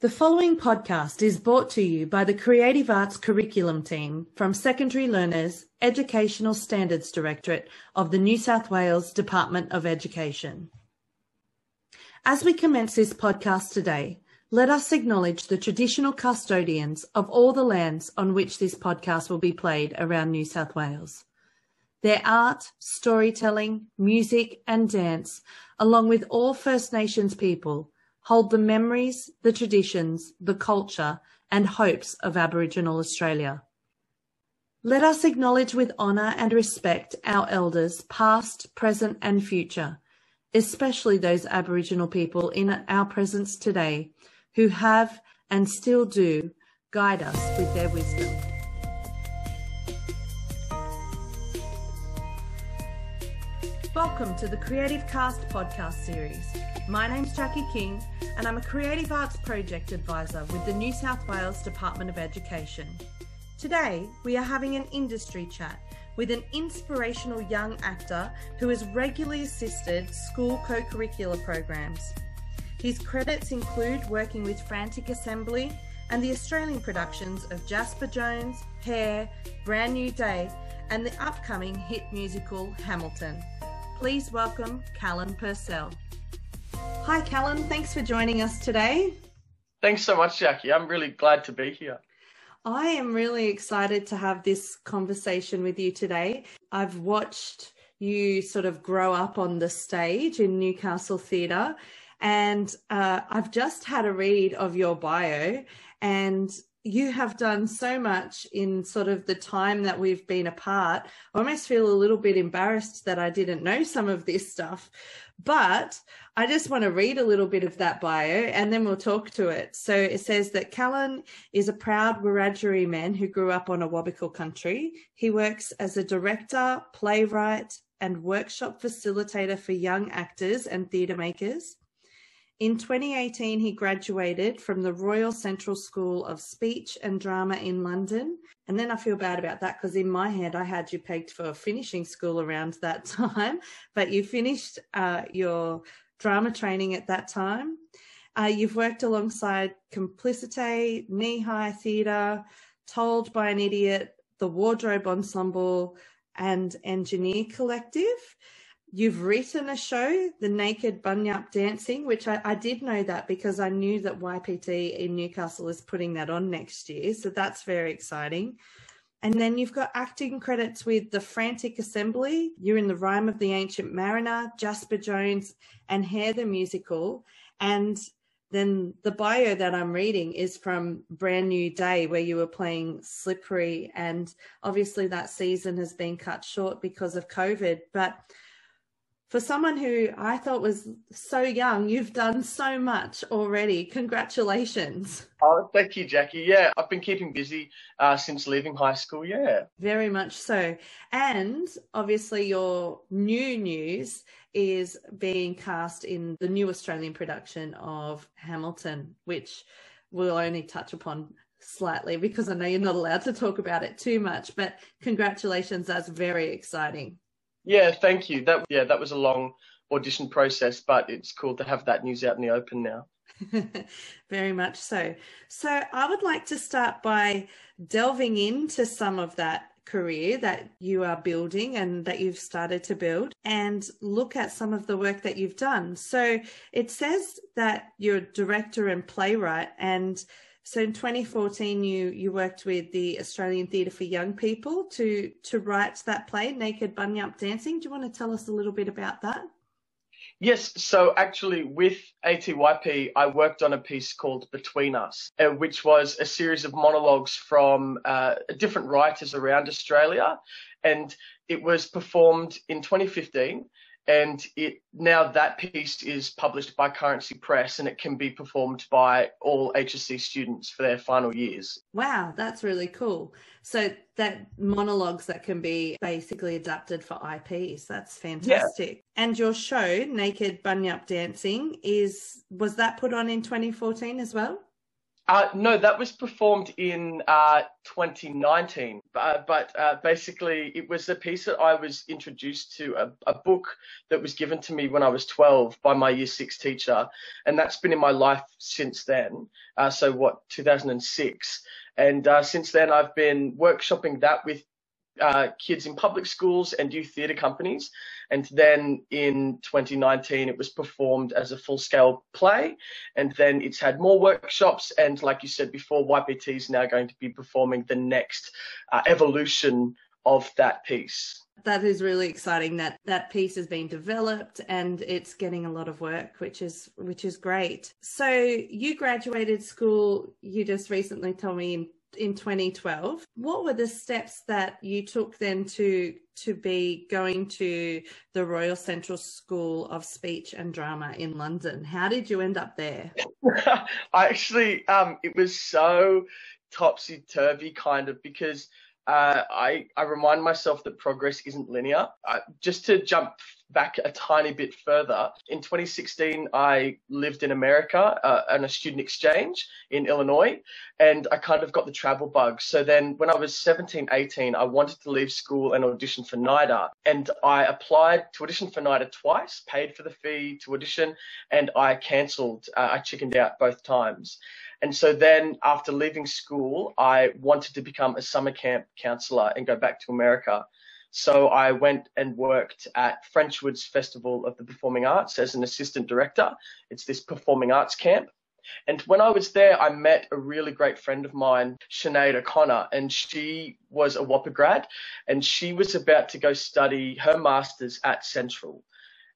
The following podcast is brought to you by the Creative Arts Curriculum Team from Secondary Learners Educational Standards Directorate of the New South Wales Department of Education. As we commence this podcast today, let us acknowledge the traditional custodians of all the lands on which this podcast will be played around New South Wales. Their art, storytelling, music, and dance, along with all First Nations people, hold the memories, the traditions, the culture, and hopes of Aboriginal Australia. Let us acknowledge with honour and respect our elders, past, present, and future, especially those Aboriginal people in our presence today who have and still do guide us with their wisdom. Welcome to the Creative Cast podcast series. My name's Jackie King, and I'm a Creative Arts Project Advisor with the New South Wales Department of Education. Today, we are having an industry chat with an inspirational young actor who has regularly assisted school co curricular programs. His credits include working with Frantic Assembly and the Australian productions of Jasper Jones, Hair, Brand New Day, and the upcoming hit musical Hamilton. Please welcome Callan Purcell. Hi, Callan. Thanks for joining us today. Thanks so much, Jackie. I'm really glad to be here. I am really excited to have this conversation with you today. I've watched you sort of grow up on the stage in Newcastle Theatre, and uh, I've just had a read of your bio, and you have done so much in sort of the time that we've been apart. I almost feel a little bit embarrassed that I didn't know some of this stuff. But I just want to read a little bit of that bio and then we'll talk to it. So it says that Callan is a proud Wiradjuri man who grew up on Awabakal country. He works as a director, playwright, and workshop facilitator for young actors and theatre makers. In 2018, he graduated from the Royal Central School of Speech and Drama in London. And then I feel bad about that because in my head, I had you pegged for finishing school around that time, but you finished uh, your drama training at that time. Uh, you've worked alongside Complicite, Kneehigh Theatre, Told by an Idiot, the Wardrobe Ensemble, and Engineer Collective. You've written a show, The Naked Bunyip Dancing, which I, I, did know that because I knew that YPT in Newcastle is putting that on next year. So that's very exciting. And then you've got acting credits with The Frantic Assembly. You're in The Rime of the Ancient Mariner, Jasper Jones, and Hair the Musical. And then the bio that I'm reading is from Brand New Day, where you were playing Slippery. And obviously that season has been cut short because of COVID. But for someone who I thought was so young, you've done so much already. Congratulations. Oh, thank you, Jackie. Yeah, I've been keeping busy uh, since leaving high school. Yeah. Very much so. And obviously, your new news is being cast in the new Australian production of Hamilton, which we'll only touch upon slightly because I know you're not allowed to talk about it too much. But congratulations, that's very exciting. Yeah, thank you. That yeah, that was a long audition process, but it's cool to have that news out in the open now. Very much so. So I would like to start by delving into some of that career that you are building and that you've started to build and look at some of the work that you've done. So it says that you're a director and playwright and so in 2014, you you worked with the Australian Theatre for Young People to to write that play, Naked Bunyip Dancing. Do you want to tell us a little bit about that? Yes, so actually with ATYP, I worked on a piece called Between Us, uh, which was a series of monologues from uh, different writers around Australia. And it was performed in 2015 and it now that piece is published by Currency Press and it can be performed by all HSC students for their final years. Wow, that's really cool. So that monologues that can be basically adapted for IPs. That's fantastic. Yeah. And your show, Naked Bunyip Dancing, is was that put on in 2014 as well? Uh, no, that was performed in uh, 2019. Uh, but uh, basically, it was a piece that I was introduced to, a, a, book that was given to me when I was 12 by my year six teacher. And that's been in my life since then. Uh, so, what, 2006? And uh, since then, I've been workshopping that with uh, kids in public schools and youth theatre companies. And then in 2019, it was performed as a full scale play. And then it's had more workshops. And like you said before, YPT is now going to be performing the next uh, evolution of that piece. That is really exciting that that piece has been developed and it's getting a lot of work which is which is great. So you graduated school you just recently told me in in 2012. What were the steps that you took then to to be going to the Royal Central School of Speech and Drama in London? How did you end up there? I actually, um, it was so topsy turvy kind of because uh, I, I remind myself that progress isn't linear. Uh, just to jump back a tiny bit further, in 2016, I lived in America uh, on a student exchange in Illinois, and I kind of got the travel bug. So then when I was 17, 18, I wanted to leave school and audition for NIDA. And I applied to audition for NIDA twice, paid for the fee to audition, and I cancelled. Uh, I chickened out both times. And so then after leaving school, I wanted to become a summer camp counselor and go back to America. So I went and worked at Frenchwoods Festival of the Performing Arts as an assistant director. It's this performing arts camp. And when I was there, I met a really great friend of mine, Sinead O'Connor, and she was a WAAPA grad and she was about to go study her master's at Central.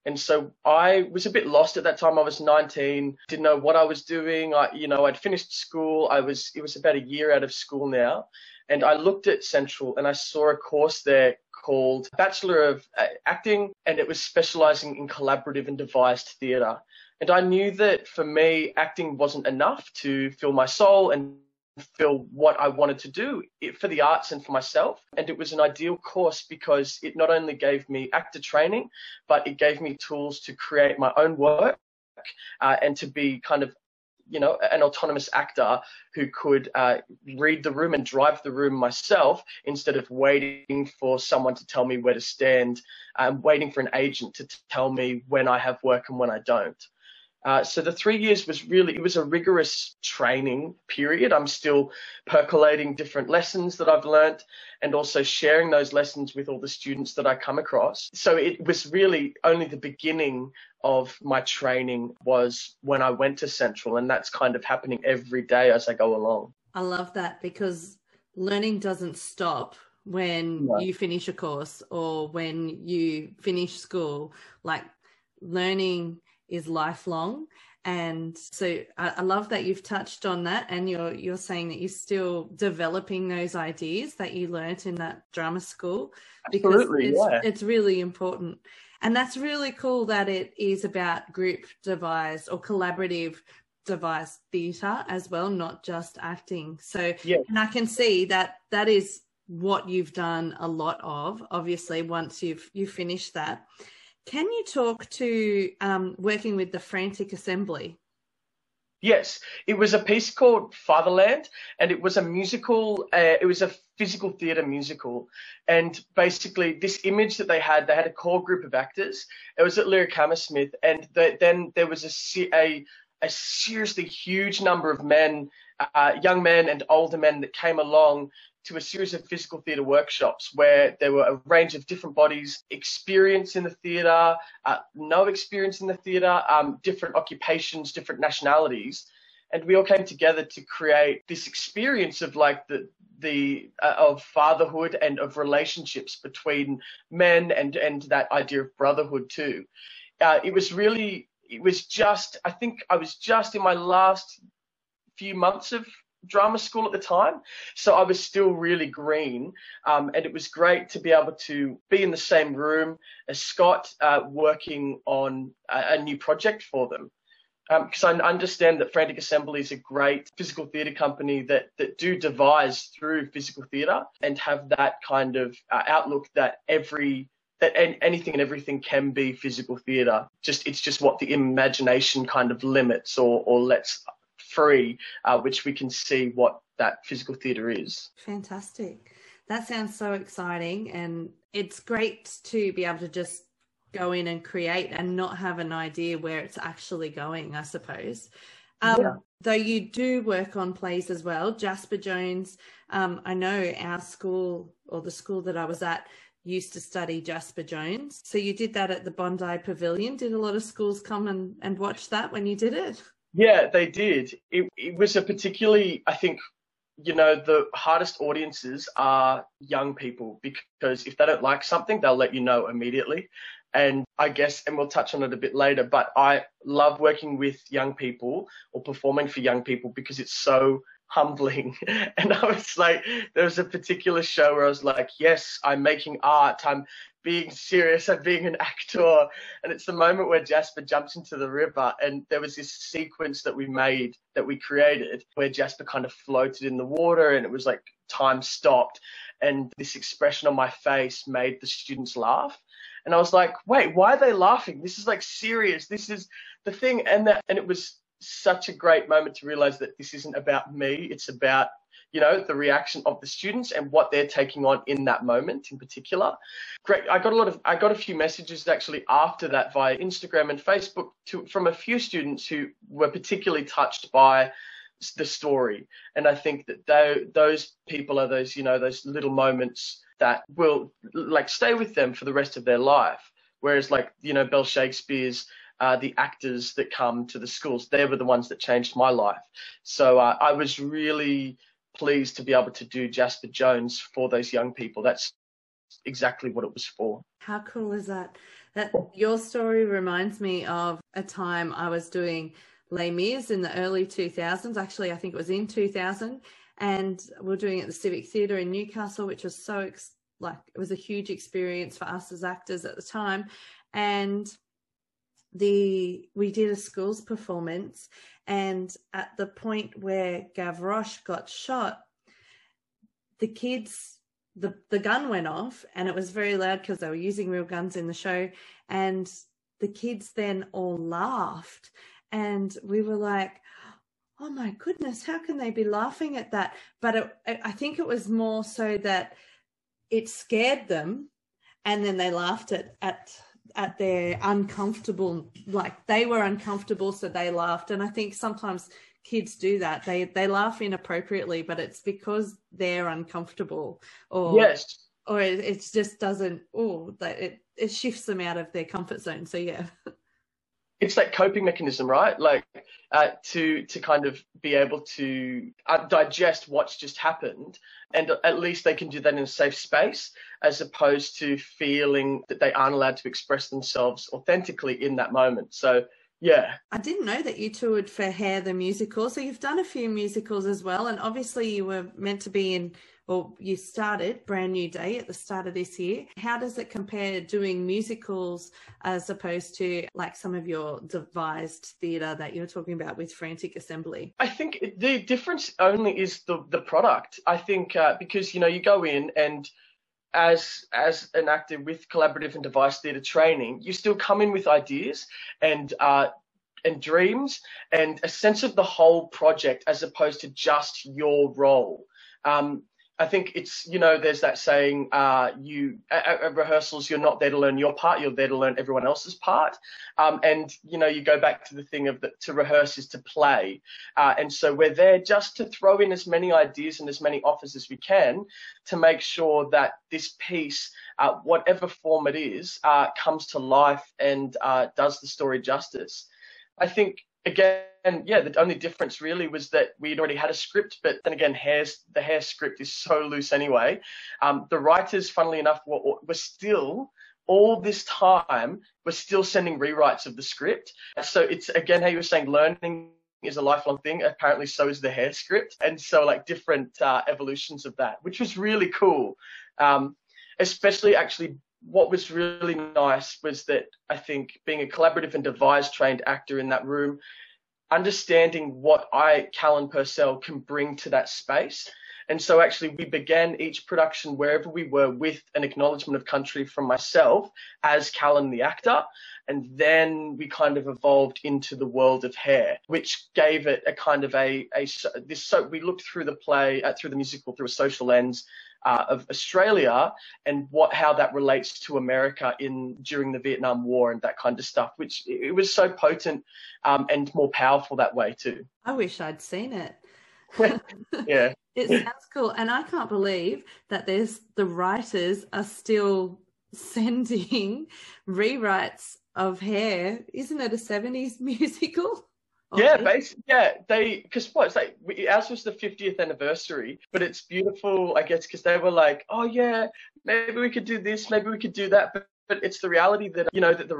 And so I was a bit lost at that time. I was 19, didn't know what I was doing. I, you know, I'd finished school. I was, it was about a year out of school now. And I looked at Central and I saw a course there called Bachelor of uh, Acting, and it was specializing in collaborative and devised theatre. And I knew that for me, acting wasn't enough to fill my soul and feel what I wanted to do for the arts and for myself. And it was an ideal course because it not only gave me actor training, but it gave me tools to create my own work uh, and to be kind of you know, an autonomous actor who could uh, read the room and drive the room myself instead of waiting for someone to tell me where to stand, and waiting for an agent to tell me when I have work and when I don't. Uh, so the three years was really, it was a rigorous training period. I'm still percolating different lessons that I've learnt and also sharing those lessons with all the students that I come across. So it was really only the beginning of my training was when I went to Central and that's kind of happening every day as I go along. I love that because learning doesn't stop when you finish a course or when you finish school. Like learning is lifelong. And so I, I, love that you've touched on that and you're you're saying that you're still developing those ideas that you learnt in that drama school because Absolutely, it's, yeah. it's really important. And that's really cool that it is about group devised or collaborative devised theatre as well, not just acting. So yeah. and I can see that that is what you've done a lot of, obviously, once you've you finished that. Can you talk to um, working with the Frantic Assembly? Yes, it was a piece called Fatherland, and it was a musical. Uh, it was a physical theatre musical, and basically this image that they had, they had a core group of actors. It was at Lyric Hammersmith, and the, then there was a, a a seriously huge number of men, uh, young men and older men that came along to a series of physical theatre workshops where there were a range of different bodies, experience in the theatre, uh, no experience in the theatre, um, different occupations, different nationalities. And we all came together to create this experience of like the, the uh, of fatherhood and of relationships between men and, and that idea of brotherhood too. Uh, it was really, it was just, I think I was just in my last few months of drama school at the time. So I was still really green. Um, and it was great to be able to be in the same room as Scott, uh, working on a, a, new project for them. Because um, I understand that Frantic Assembly is a great physical theatre company that, that do devise through physical theatre and have that kind of uh, outlook that every that anything and everything can be physical theatre. Just it's just what the imagination kind of limits or, or lets free, uh, which we can see what that physical theatre is. Fantastic. That sounds so exciting. And it's great to be able to just go in and create and not have an idea where it's actually going, I suppose. Um, yeah. Though you do work on plays as well, Jasper Jones. Um, I know our school or the school that I was at used to study Jasper Jones. So you did that at the Bondi Pavilion. Did a lot of schools come and, and watch that when you did it? Yeah, they did. It, it was a particularly, I think, you know, the hardest audiences are young people because if they don't like something, they'll let you know immediately. And I guess, and we'll touch on it a bit later, but I love working with young people or performing for young people because it's so humbling. And I was like, there was a particular show where I was like, yes, I'm making art. I'm being serious. I'm being an actor. And it's the moment where Jasper jumps into the river. And there was this sequence that we made, that we created, where Jasper kind of floated in the water and it was like time stopped. And this expression on my face made the students laugh. And I was like, wait, why are they laughing? This is like serious. This is the thing. And that, and it was such a great moment to realize that this isn't about me. It's about, you know, the reaction of the students and what they're taking on in that moment in particular. Great. I got a lot of, I got a few messages actually after that via Instagram and Facebook to, from a few students who were particularly touched by the story. And I think that they, those people are those, you know, those little moments that will like stay with them for the rest of their life. Whereas like, you know, Bell Shakespeare's uh, the actors that come to the schools. They were the ones that changed my life. So uh, I was really pleased to be able to do Jasper Jones for those young people. That's exactly what it was for. How cool is that? That your story reminds me of a time I was doing Les Mis in the early 2000s. Actually, I think it was in 2000, and we are doing it at the Civic Theatre in Newcastle, which was so ex- like it was a huge experience for us as actors at the time. And the we did a schools performance and at the point where Gavroche got shot the kids the the gun went off and it was very loud because they were using real guns in the show and the kids then all laughed and we were like oh my goodness how can they be laughing at that? But it, i think it was more so that it scared them and then they laughed at at at their uncomfortable like they were uncomfortable so they laughed. And i think sometimes kids do that. They they laugh inappropriately but it's because they're uncomfortable or yes. or it, it just doesn't oh that it it shifts them out of their comfort zone. So yeah it's that coping mechanism, right? Like uh, to to kind of be able to uh, digest what's just happened, and at least they can do that in a safe space, as opposed to feeling that they aren't allowed to express themselves authentically in that moment. So. Yeah. I didn't know that you toured for Hair the musical. So you've done a few musicals as well. And obviously you were meant to be in well, you started Brand New Day at the start of this year. How does it compare doing musicals as opposed to like some of your devised theatre that you're talking about with Frantic Assembly? I think the difference only is the the product. I think uh, because you know you go in and as as an actor with collaborative and devised theatre training, you still come in with ideas and uh, and dreams and a sense of the whole project as opposed to just your role. Um, I think it's you know there's that saying uh, you at, at, rehearsals you're not there to learn your part you're there to learn everyone else's part um, and you know you go back to the thing of that to rehearse is to play uh, and so we're there just to throw in as many ideas and as many offers as we can to make sure that this piece uh, whatever form it is uh, comes to life and uh, does the story justice. I think again, yeah, the only difference really was that we'd already had a script, but then again, Hair's, the Hair script is so loose anyway. Um, the writers, funnily enough, were, were still all this time we're still sending rewrites of the script. So it's again how you were saying learning is a lifelong thing. Apparently, so is the hair script, and so like different uh, evolutions of that, which was really cool. Um, especially actually what was really nice was that I think being a collaborative and devised trained actor in that room, understanding what I, Callan Purcell, can bring to that space. And so actually we began each production wherever we were with an acknowledgement of country from myself as Callan the actor. And then we kind of evolved into the world of hair, which gave it a kind of a, a this, so we looked through the play, uh, through the musical through a social lens uh, of Australia and what how that relates to America in during the Vietnam War and that kind of stuff, which it was so potent um, and more powerful that way too. I wish I'd seen it. yeah, it sounds cool, and I can't believe that there's the writers are still sending rewrites of Hair. Isn't it a '70s musical? Yeah, oh. basically, yeah. They because what it's like we, ours was the 50th anniversary, but it's beautiful, I guess, because they were like, oh yeah, maybe we could do this, maybe we could do that, but but it's the reality that you know that the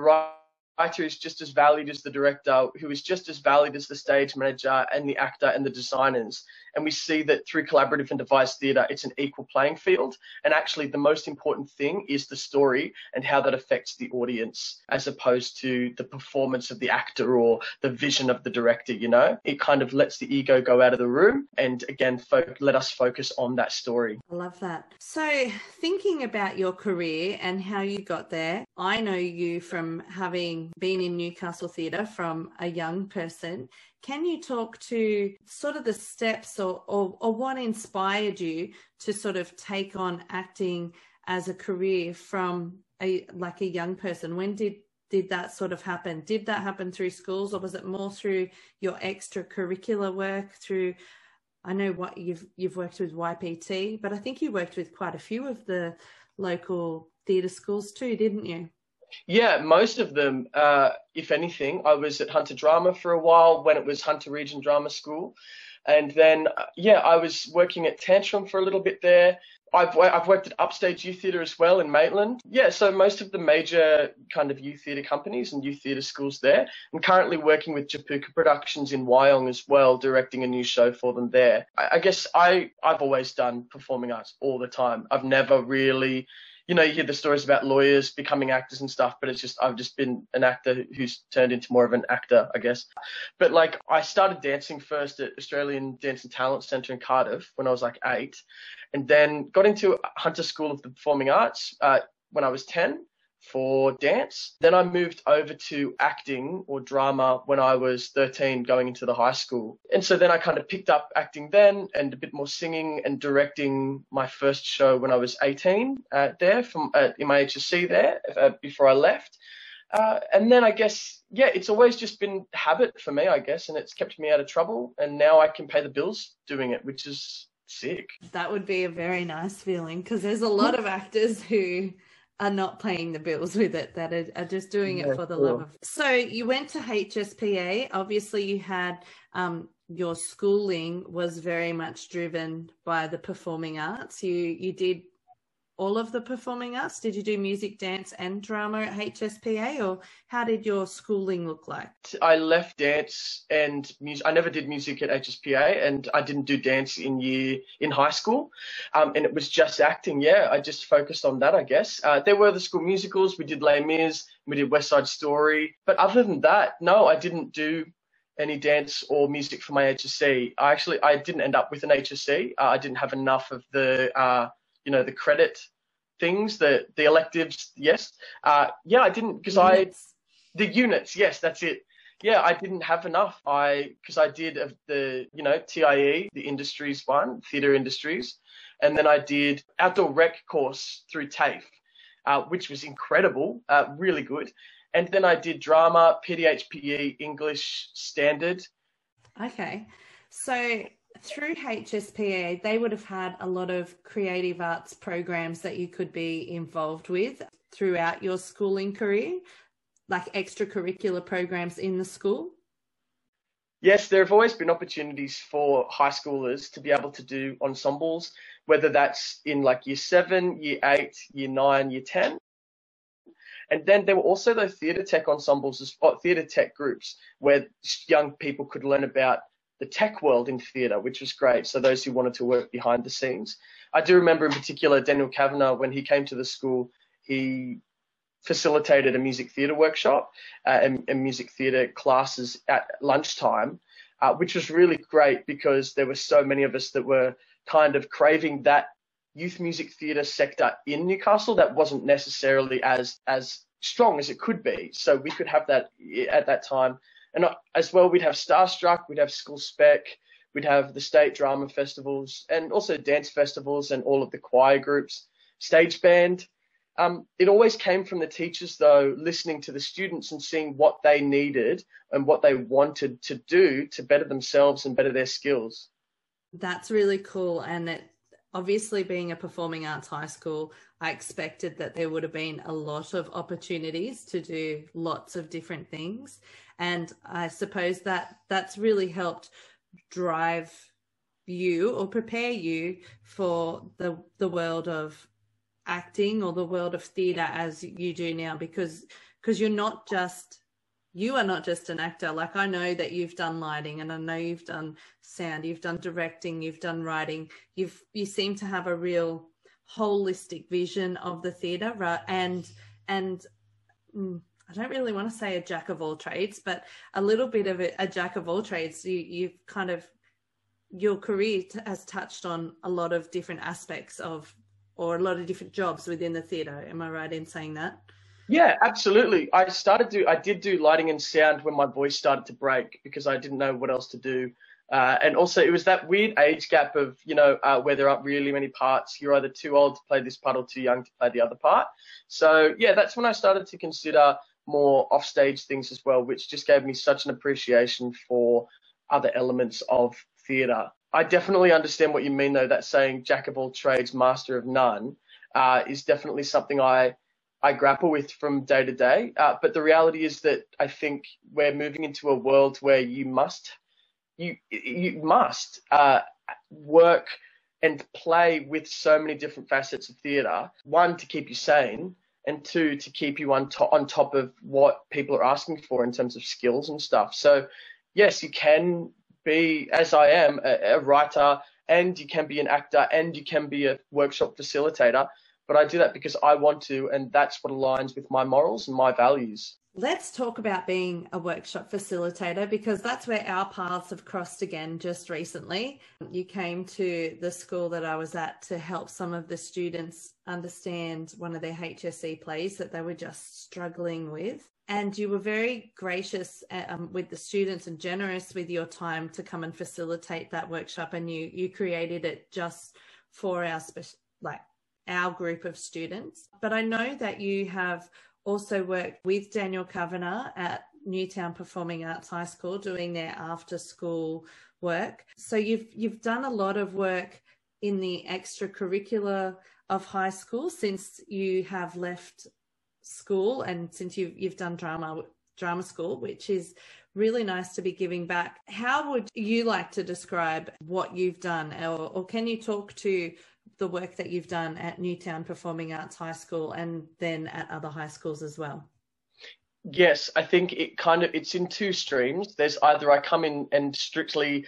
writer is just as valued as the director, who is just as valued as the stage manager and the actor and the designers. And we see that through collaborative and devised theatre, it's an equal playing field. And actually, the most important thing is the story and how that affects the audience, as opposed to the performance of the actor or the vision of the director. You know, it kind of lets the ego go out of the room and again, fo- let us focus on that story. I love that. So, thinking about your career and how you got there, I know you from having been in Newcastle Theatre from a young person can you talk to sort of the steps or, or, or what inspired you to sort of take on acting as a career from a like a young person? When did did that sort of happen? Did that happen through schools or was it more through your extracurricular work through I know what you've you've worked with YPT, but I think you worked with quite a few of the local theatre schools too, didn't you? Yeah, most of them, uh, if anything. I was at Hunter Drama for a while when it was Hunter Region Drama School. And then, uh, yeah, I was working at Tantrum for a little bit there. I've, I've worked at Upstage Youth Theatre as well in Maitland. Yeah, so most of the major kind of youth theatre companies and youth theatre schools there. I'm currently working with Jopuka Productions in Wyong as well, directing a new show for them there. I, I guess I, I've always done performing arts all the time. I've never really you know, you hear the stories about lawyers becoming actors and stuff, but it's just, I've just been an actor who's turned into more of an actor, I guess. But like, I started dancing first at Australian Dance and Talent Centre in Cardiff when I was like eight, and then got into Hunter School of the Performing Arts uh, when I was 10 for dance. Then I moved over to acting or drama when I was 13 going into the high school. And so then I kind of picked up acting then and a bit more singing and directing my first show when I was 18 uh, there from uh, in my HSC there uh, before I left. Uh, and then I guess, yeah, it's always just been habit for me, I guess, and it's kept me out of trouble. And now I can pay the bills doing it, which is sick. That would be a very nice feeling because there's a lot of actors who are not paying the bills with it that are, are just doing it for the love of so you went to hspa obviously you had um, your schooling was very much driven by the performing arts. You you did all of the performing arts? Did you do music, dance, and drama at HSPA, or how did your schooling look like? I left dance and music. I never did music at HSPA, and I didn't do dance in year in high school, um, and it was just acting. Yeah, I just focused on that, I guess. Uh, there were the school musicals. We did Les Mis, we did West Side Story, but other than that, no, I didn't do any dance or music for my HSC. I actually I didn't end up with an HSC. Uh, I didn't have enough of the uh, you know the credit things the the electives yes. Uh, yeah i didn't because i the units yes that's it. Yeah i didn't have enough. I because i did the you know tie the industries one theatre industries and then i did outdoor rec course through tafe uh, which was incredible uh, really good. And then i did drama pdhpe english standard. Okay. So through HSPA, they would have had a lot of creative arts programs that you could be involved with throughout your schooling career, like extracurricular programs in the school. Yes, there have always been opportunities for high schoolers to be able to do ensembles, whether that's in like year seven, year eight, year nine, year 10. And then there were also those theatre tech ensembles, theatre tech groups, where young people could learn about the tech world in theatre, which was great. So those who wanted to work behind the scenes. I do remember in particular Daniel Kavanagh when he came to the school, he facilitated a music theatre workshop uh, and, and, music theatre classes at lunchtime, uh, which was really great because there were so many of us that were kind of craving that youth music theatre sector in Newcastle that wasn't necessarily as as strong as it could be. So we could have that at that time, and as well we'd have Starstruck, we'd have School Spec, we'd have the state drama festivals, and also dance festivals, and all of the choir groups, stage band. Um, it always came from the teachers, though, listening to the students and seeing what they needed and what they wanted to do to better themselves and better their skills. That's really cool. And obviously being a performing arts high school, I expected that there would have been a lot of opportunities to do lots of different things. And I suppose that that's really helped drive you or prepare you for the the world of acting or the world of theater as you do now because because you're not just you are not just an actor. Like I know that you've done lighting and I know you've done sound, you've done directing, you've done writing. You've you seem to have a real holistic vision of the theatre, right? And and mm, I don't really want to say a jack of all trades, but a little bit of a, a jack of all trades. You you've kind of your career has touched on a lot of different aspects of or a lot of different jobs within the theatre. Am I right in saying that? Yeah, absolutely. I started to, I did do lighting and sound when my voice started to break because I didn't know what else to do. Uh, and also, it was that weird age gap of, you know, uh, where there aren't really many parts. You're either too old to play this part or too young to play the other part. So, yeah, that's when I started to consider more offstage things as well, which just gave me such an appreciation for other elements of theatre. I definitely understand what you mean, though, that saying jack of all trades, master of none uh, is definitely something I I grapple with from day to day. Uh, but the reality is that I think we're moving into a world where you must, you you must uh, work and play with so many different facets of theatre. One to keep you sane, and two to keep you on top on top of what people are asking for in terms of skills and stuff. So yes, you can be, as I am, a, a writer, and you can be an actor, and you can be a workshop facilitator but I do that because I want to, and that's what aligns with my morals and my values. Let's talk about being a workshop facilitator because that's where our paths have crossed again just recently. You came to the school that I was at to help some of the students understand one of their HSC plays that they were just struggling with. And you were very gracious um, with the students and generous with your time to come and facilitate that workshop. And you you created it just for our special like our group of students. But I know that you have also worked with Daniel Kavanagh at Newtown Performing Arts High School doing their after school work. So you've you've done a lot of work in the extracurricular of high school since you have left school and since you've you've done drama drama school, which is really nice to be giving back. How would you like to describe what you've done, or, or can you talk to the work that you've done at Newtown Performing Arts High School and then at other high schools as well? Yes, I think it kind of it's in two streams. There's either I come in and strictly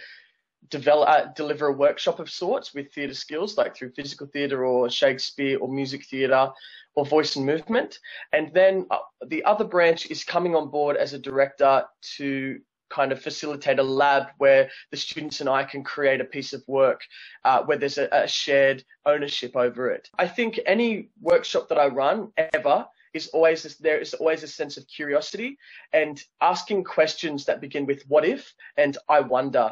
develop uh, deliver a workshop of sorts with theatre skills, like through physical theatre or Shakespeare or music theatre or voice and movement, and then uh, the other branch is coming on board as a director to kind of facilitate a lab where the students and I can create a piece of work uh, where there's a, a shared ownership over it. I think any workshop that I run ever is always this, there is always a sense of curiosity and asking questions that begin with what if and I wonder.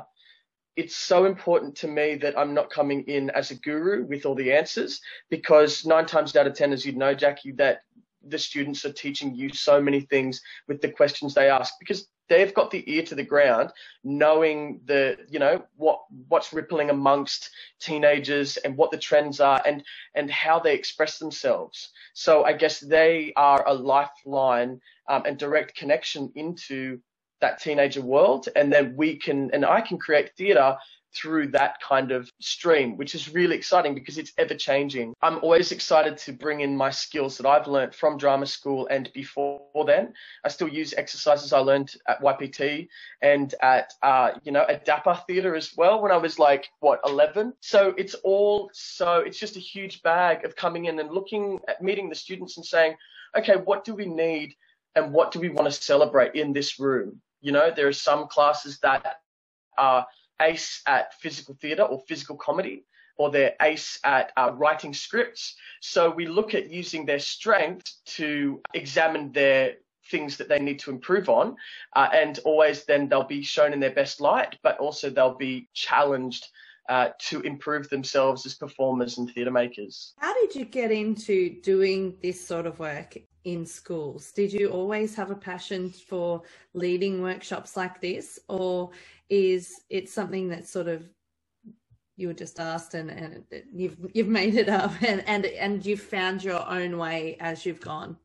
It's so important to me that I'm not coming in as a guru with all the answers because nine times out of ten, as you'd know, Jackie, that the students are teaching you so many things with the questions they ask because they've got the ear to the ground, knowing the you know what what's rippling amongst teenagers and what the trends are and and how they express themselves. So I guess they are a lifeline um, and direct connection into that teenager world, and then we can and I can create theatre through that kind of stream, which is really exciting because it's ever changing. I'm always excited to bring in my skills that I've learned from drama school and before then. I still use exercises I learned at YPT and at, uh, you know, at DAPA theatre as well when I was like, what, 11? So it's all so, it's just a huge bag of coming in and looking at meeting the students and saying, okay, what do we need and what do we want to celebrate in this room? You know, there are some classes that are ace at physical theatre or physical comedy, or they're ace at uh, writing scripts. So we look at using their strengths to examine their things that they need to improve on. Uh, and always then they'll be shown in their best light, but also they'll be challenged uh, to improve themselves as performers and theatre makers. How did you get into doing this sort of work in schools? Did you always have a passion for leading workshops like this, or is it something that sort of you were just asked and, and you've you've made it up and, and and you've found your own way as you've gone?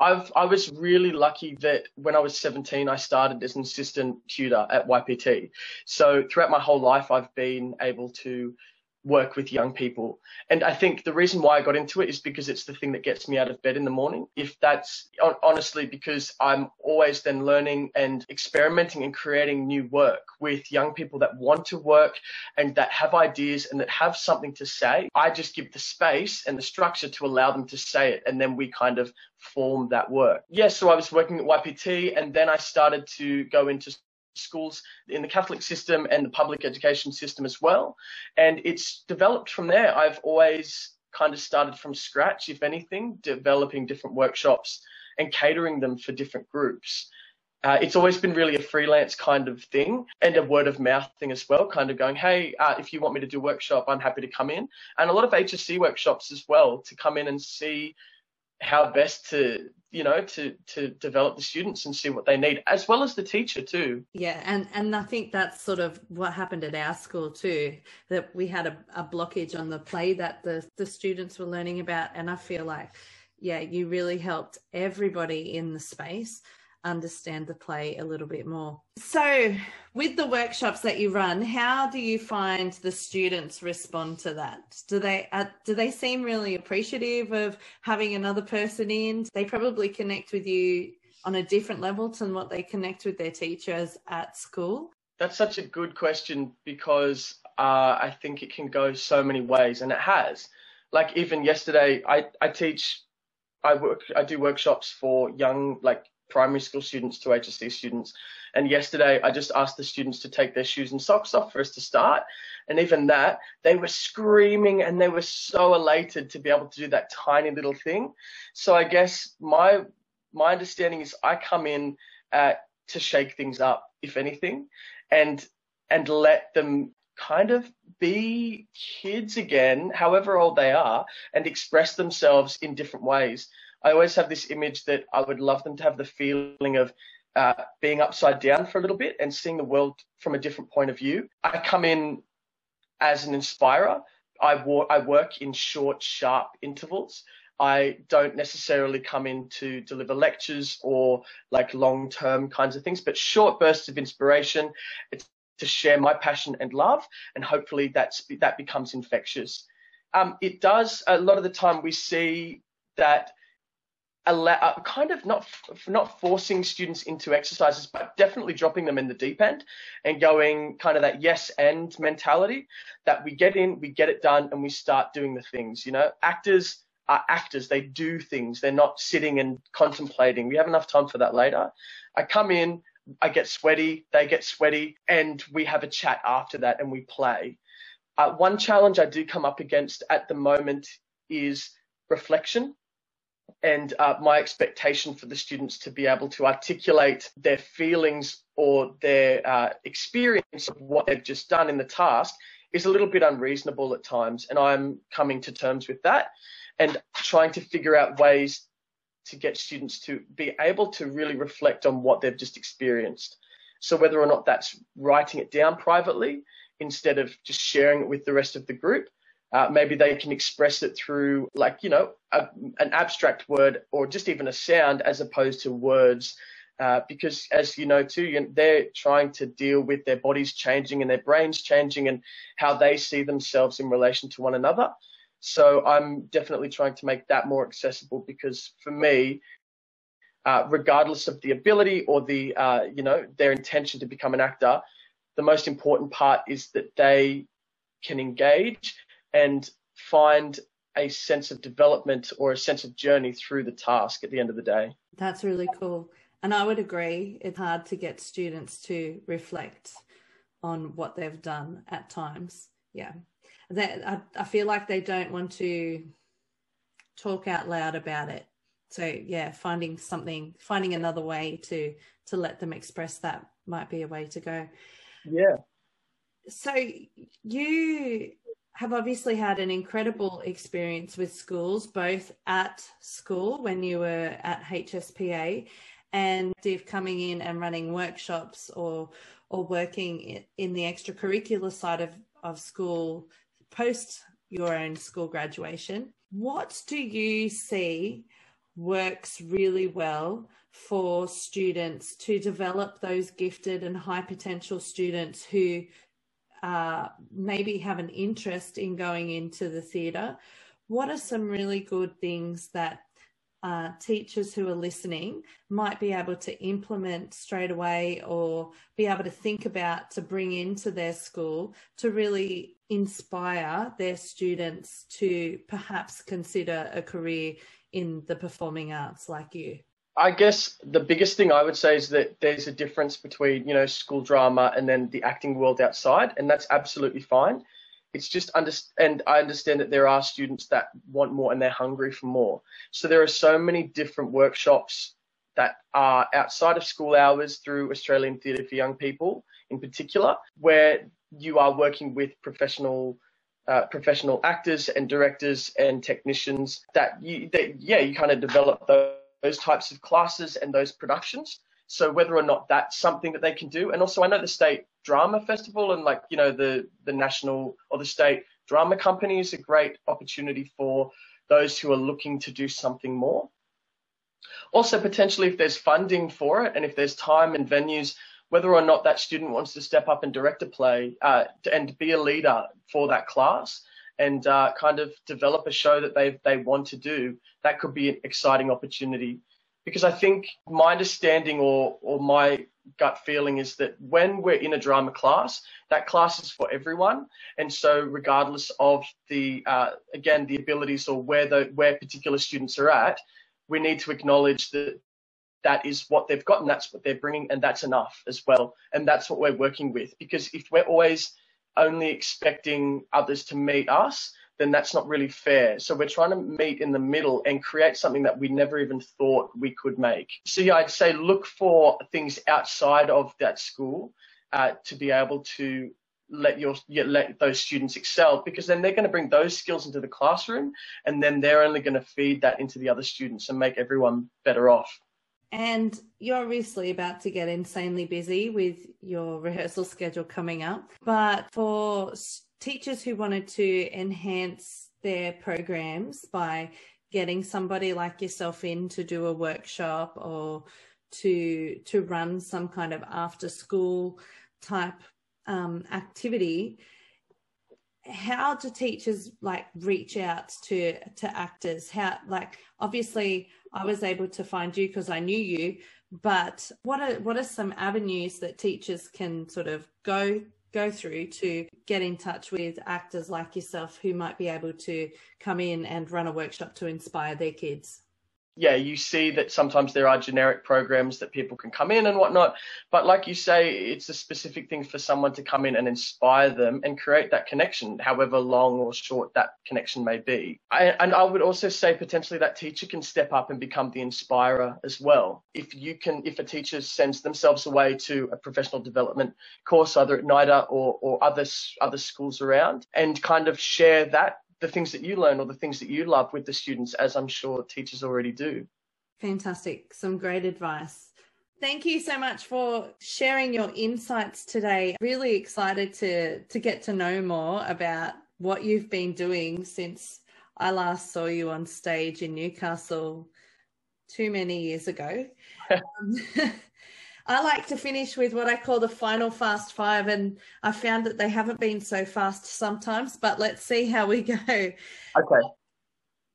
I've I was really lucky that when I was 17, I started as an assistant tutor at YPT. So throughout my whole life, I've been able to work with young people. And I think the reason why I got into it is because it's the thing that gets me out of bed in the morning. If that's honestly because I'm always then learning and experimenting and creating new work with young people that want to work and that have ideas and that have something to say. I just give the space and the structure to allow them to say it. And then we kind of form that work. Yes, yeah, so I was working at YPT and then I started to go into schools in the Catholic system and the public education system as well. And it's developed from there. I've always kind of started from scratch, if anything, developing different workshops and catering them for different groups. Uh, it's always been really a freelance kind of thing and a word of mouth thing as well, kind of going, hey, uh, if you want me to do workshop, I'm happy to come in. And a lot of HSC workshops as well to come in and see how best to you know to to develop the students and see what they need as well as the teacher too. Yeah and and i think that's sort of what happened at our school too that we had a, a blockage on the play that the the students were learning about and i feel like yeah you really helped everybody in the space understand the play a little bit more. So, with the workshops that you run, how do you find the students respond to that? Do they uh, do they seem really appreciative of having another person in? They probably connect with you on a different level than what they connect with their teachers at school. That's such a good question because uh, I think it can go so many ways, and it has. Like even yesterday, I I teach I work I do workshops for young like primary school students to HSC students. And yesterday, I just asked the students to take their shoes and socks off for us to start. And even that, they were screaming and they were so elated to be able to do that tiny little thing. So I guess my my understanding is I come in uh, to shake things up, if anything, and and let them kind of be kids again, however old they are, and express themselves in different ways. I always have this image that I would love them to have the feeling of uh, being upside down for a little bit and seeing the world from a different point of view. I come in as an inspirer. I, wa- I work in short, sharp intervals. I don't necessarily come in to deliver lectures or like long term kinds of things, but short bursts of inspiration. It's to share my passion and love, and hopefully that's that becomes infectious. Um, it does a lot of the time we see that allow, uh, kind of not not forcing students into exercises, but definitely dropping them in the deep end and going kind of that yes and mentality that we get in, we get it done, and we start doing the things. You know, actors are actors; they do things. They're not sitting and contemplating. We have enough time for that later. I come in, I get sweaty, they get sweaty, and we have a chat after that, and we play. Uh, one challenge I do come up against at the moment is reflection and uh, my expectation for the students to be able to articulate their feelings or their uh, experience of what they've just done in the task is a little bit unreasonable at times. And I'm coming to terms with that and trying to figure out ways to get students to be able to really reflect on what they've just experienced. So whether or not that's writing it down privately instead of just sharing it with the rest of the group, uh, maybe they can express it through, like, you know, a, an abstract word or just even a sound as opposed to words. Uh, because, as you know, too, you know, they're trying to deal with their bodies changing and their brains changing and how they see themselves in relation to one another. So I'm definitely trying to make that more accessible because for me, uh, regardless of the ability or the, uh, you know, their intention to become an actor, the most important part is that they can engage and find a sense of development or a sense of journey through the task at the end of the day. That's really cool. And I would agree, it's hard to get students to reflect on what they've done at times. Yeah. that I, I feel like they don't want to talk out loud about it. So yeah, finding something, finding another way to to let them express that might be a way to go. Yeah. So you have obviously had an incredible experience with schools, both at school when you were at HSPA and Steve coming in and running workshops or or working in the extracurricular side of, of school post your own school graduation. What do you see works really well for students to develop those gifted and high potential students who uh, maybe have an interest in going into the theatre? What are some really good things that uh, teachers who are listening might be able to implement straight away or be able to think about to bring into their school to really inspire their students to perhaps consider a career in the performing arts like you? I guess the biggest thing I would say is that there's a difference between, you know, school drama and then the acting world outside, and that's absolutely fine. It's just under, and I understand that there are students that want more and they're hungry for more. So there are so many different workshops that are outside of school hours through Australian Theatre for Young People in particular, where you are working with professional uh, professional actors and directors and technicians that you that yeah you kind of develop those, those types of classes and those productions. So whether or not that's something that they can do. And also i know the state drama festival and like you know the the national or the state drama company is a great opportunity for those who are looking to do something more. Also potentially if there's funding for it and if there's time and venues whether or not that student wants to step up and direct a play uh, and be a leader for that class and uh, kind of develop a show that they they want to do, that could be an exciting opportunity. Because I think my understanding or or my gut feeling is that when we're in a drama class, that class is for everyone, and so regardless of the uh, again the abilities or where the where particular students are at, we need to acknowledge that that is what they've got and that's what they're bringing and that's enough as well. And that's what we're working with. Because if we're always only expecting others to meet us then that's not really fair. So we're trying to meet in the middle and create something that we never even thought we could make. So yeah i'd say look for things outside of that school uh, to be able to let your let those students excel because then they're going to bring those skills into the classroom and then they're only going to feed that into the other students and make everyone better off and you're obviously about to get insanely busy with your rehearsal schedule coming up. But for teachers who wanted to enhance their programs by getting somebody like yourself in to do a workshop or to to run some kind of after school type um, activity how do teachers like reach out to to actors? How like obviously i was able to find you because i knew you but what are what are some avenues that teachers can sort of go go through to get in touch with actors like yourself who might be able to come in and run a workshop to inspire their kids yeah, you see that sometimes there are generic programs that people can come in and whatnot. But like you say, it's a specific thing for someone to come in and inspire them and create that connection, however long or short that connection may be. I, and I would also say potentially that teacher can step up and become the inspirer as well. If you can, if a teacher sends themselves away to a professional development course, either at NIDA or, or other, other schools around and kind of share that the things that you learn or the things that you love with the students, as I'm sure teachers already do. Fantastic. Some great advice. Thank you so much for sharing your insights today. Really excited to to get to know more about what you've been doing since I last saw you on stage in Newcastle too many years ago. um, I like to finish with what I call the final fast five, and I found that they haven't been so fast sometimes, but let's see how we go. Okay.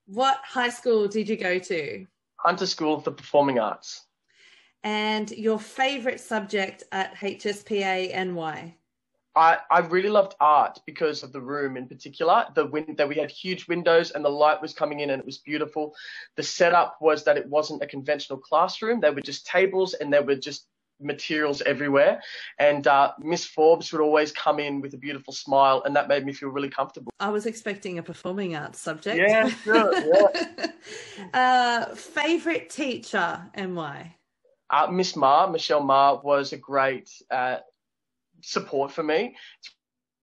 What high school did you go to? Hunter School of the Performing Arts. And your favourite subject at HSPA and why? I, I really loved art because of the room in particular. The window we had huge windows and the light was coming in and it was beautiful. The setup was that it wasn't a conventional classroom. They were just tables and there were just materials everywhere. And uh, Miss Forbes would always come in with a beautiful smile, and that made me feel really comfortable. I was expecting a performing arts subject. Yeah, sure. Yeah. uh, favorite teacher and why? Uh, Miss Ma, Michelle Ma, was a great uh, support for me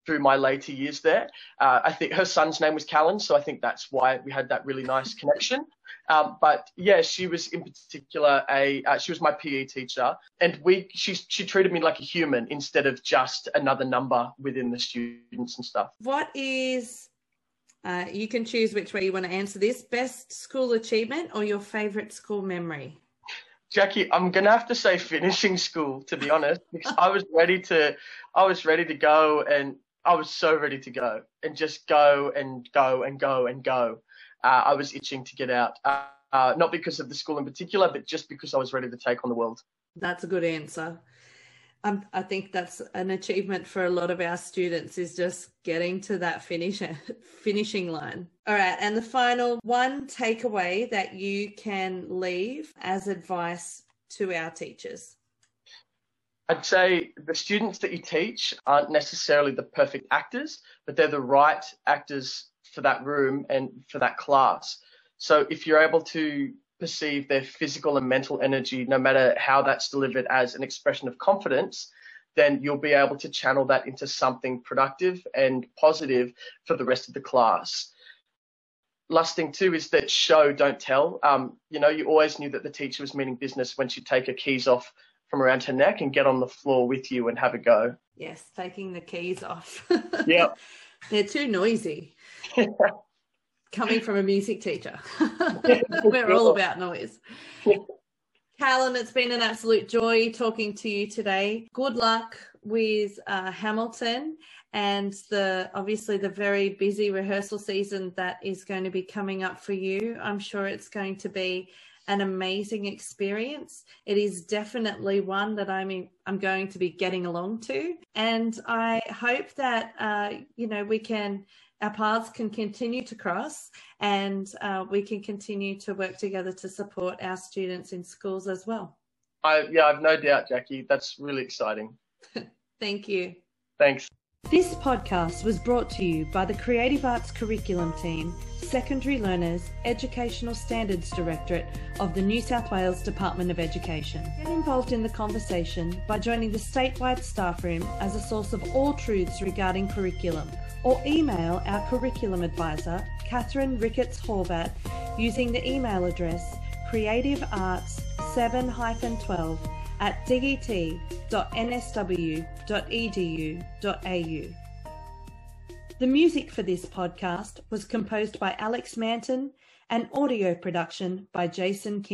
through my later years there. Uh, I think her son's name was Callan, so I think that's why we had that really nice connection. Um, but yeah, she was in particular a uh, she was my PE teacher, and we she she treated me like a human instead of just another number within the students and stuff. What is uh, you can choose which way you want to answer this: best school achievement or your favorite school memory. Jackie, I'm gonna have to say finishing school to be honest, because I was ready to, I was ready to go, and I was so ready to go and just go and go and go and go. Uh, I was itching to get out, uh, uh, not because of the school in particular, but just because I was ready to take on the world. That's a good answer. Um, I think that's an achievement for a lot of our students is just getting to that finish finishing line. All right, and the final one takeaway that you can leave as advice to our teachers. I'd say the students that you teach aren't necessarily the perfect actors, but they're the right actors for that room and for that class. So if you're able to perceive their physical and mental energy, no matter how that's delivered as an expression of confidence, then you'll be able to channel that into something productive and positive for the rest of the class. Last thing too is that show, don't tell. Um, you know, you always knew that the teacher was meaning business when she'd take her keys off from around her neck and get on the floor with you and have a go. Yes, taking the keys off. Yep. They're too noisy. Coming from a music teacher. We're all about noise. Callan, it's been an absolute joy talking to you today. Good luck with uh, Hamilton and the obviously the very busy rehearsal season that is going to be coming up for you. I'm sure it's going to be an amazing experience. It is definitely one that I'm I'm going to be getting along to, and I hope that uh, you know we can our paths can continue to cross, and uh, we can continue to work together to support our students in schools as well. I yeah, I've no doubt, Jackie. That's really exciting. Thank you. Thanks. This podcast was brought to you by the Creative Arts Curriculum Team, Secondary Learners, Educational Standards Directorate of the New South Wales Department of Education. Get involved in the conversation by joining the statewide staff room as a source of all truths regarding curriculum, or email our curriculum advisor, Catherine Ricketts Horvat, using the email address creativearts7-12 at det.nsw.edu.au. The music for this podcast was composed by Alex Manton and audio production by Jason King.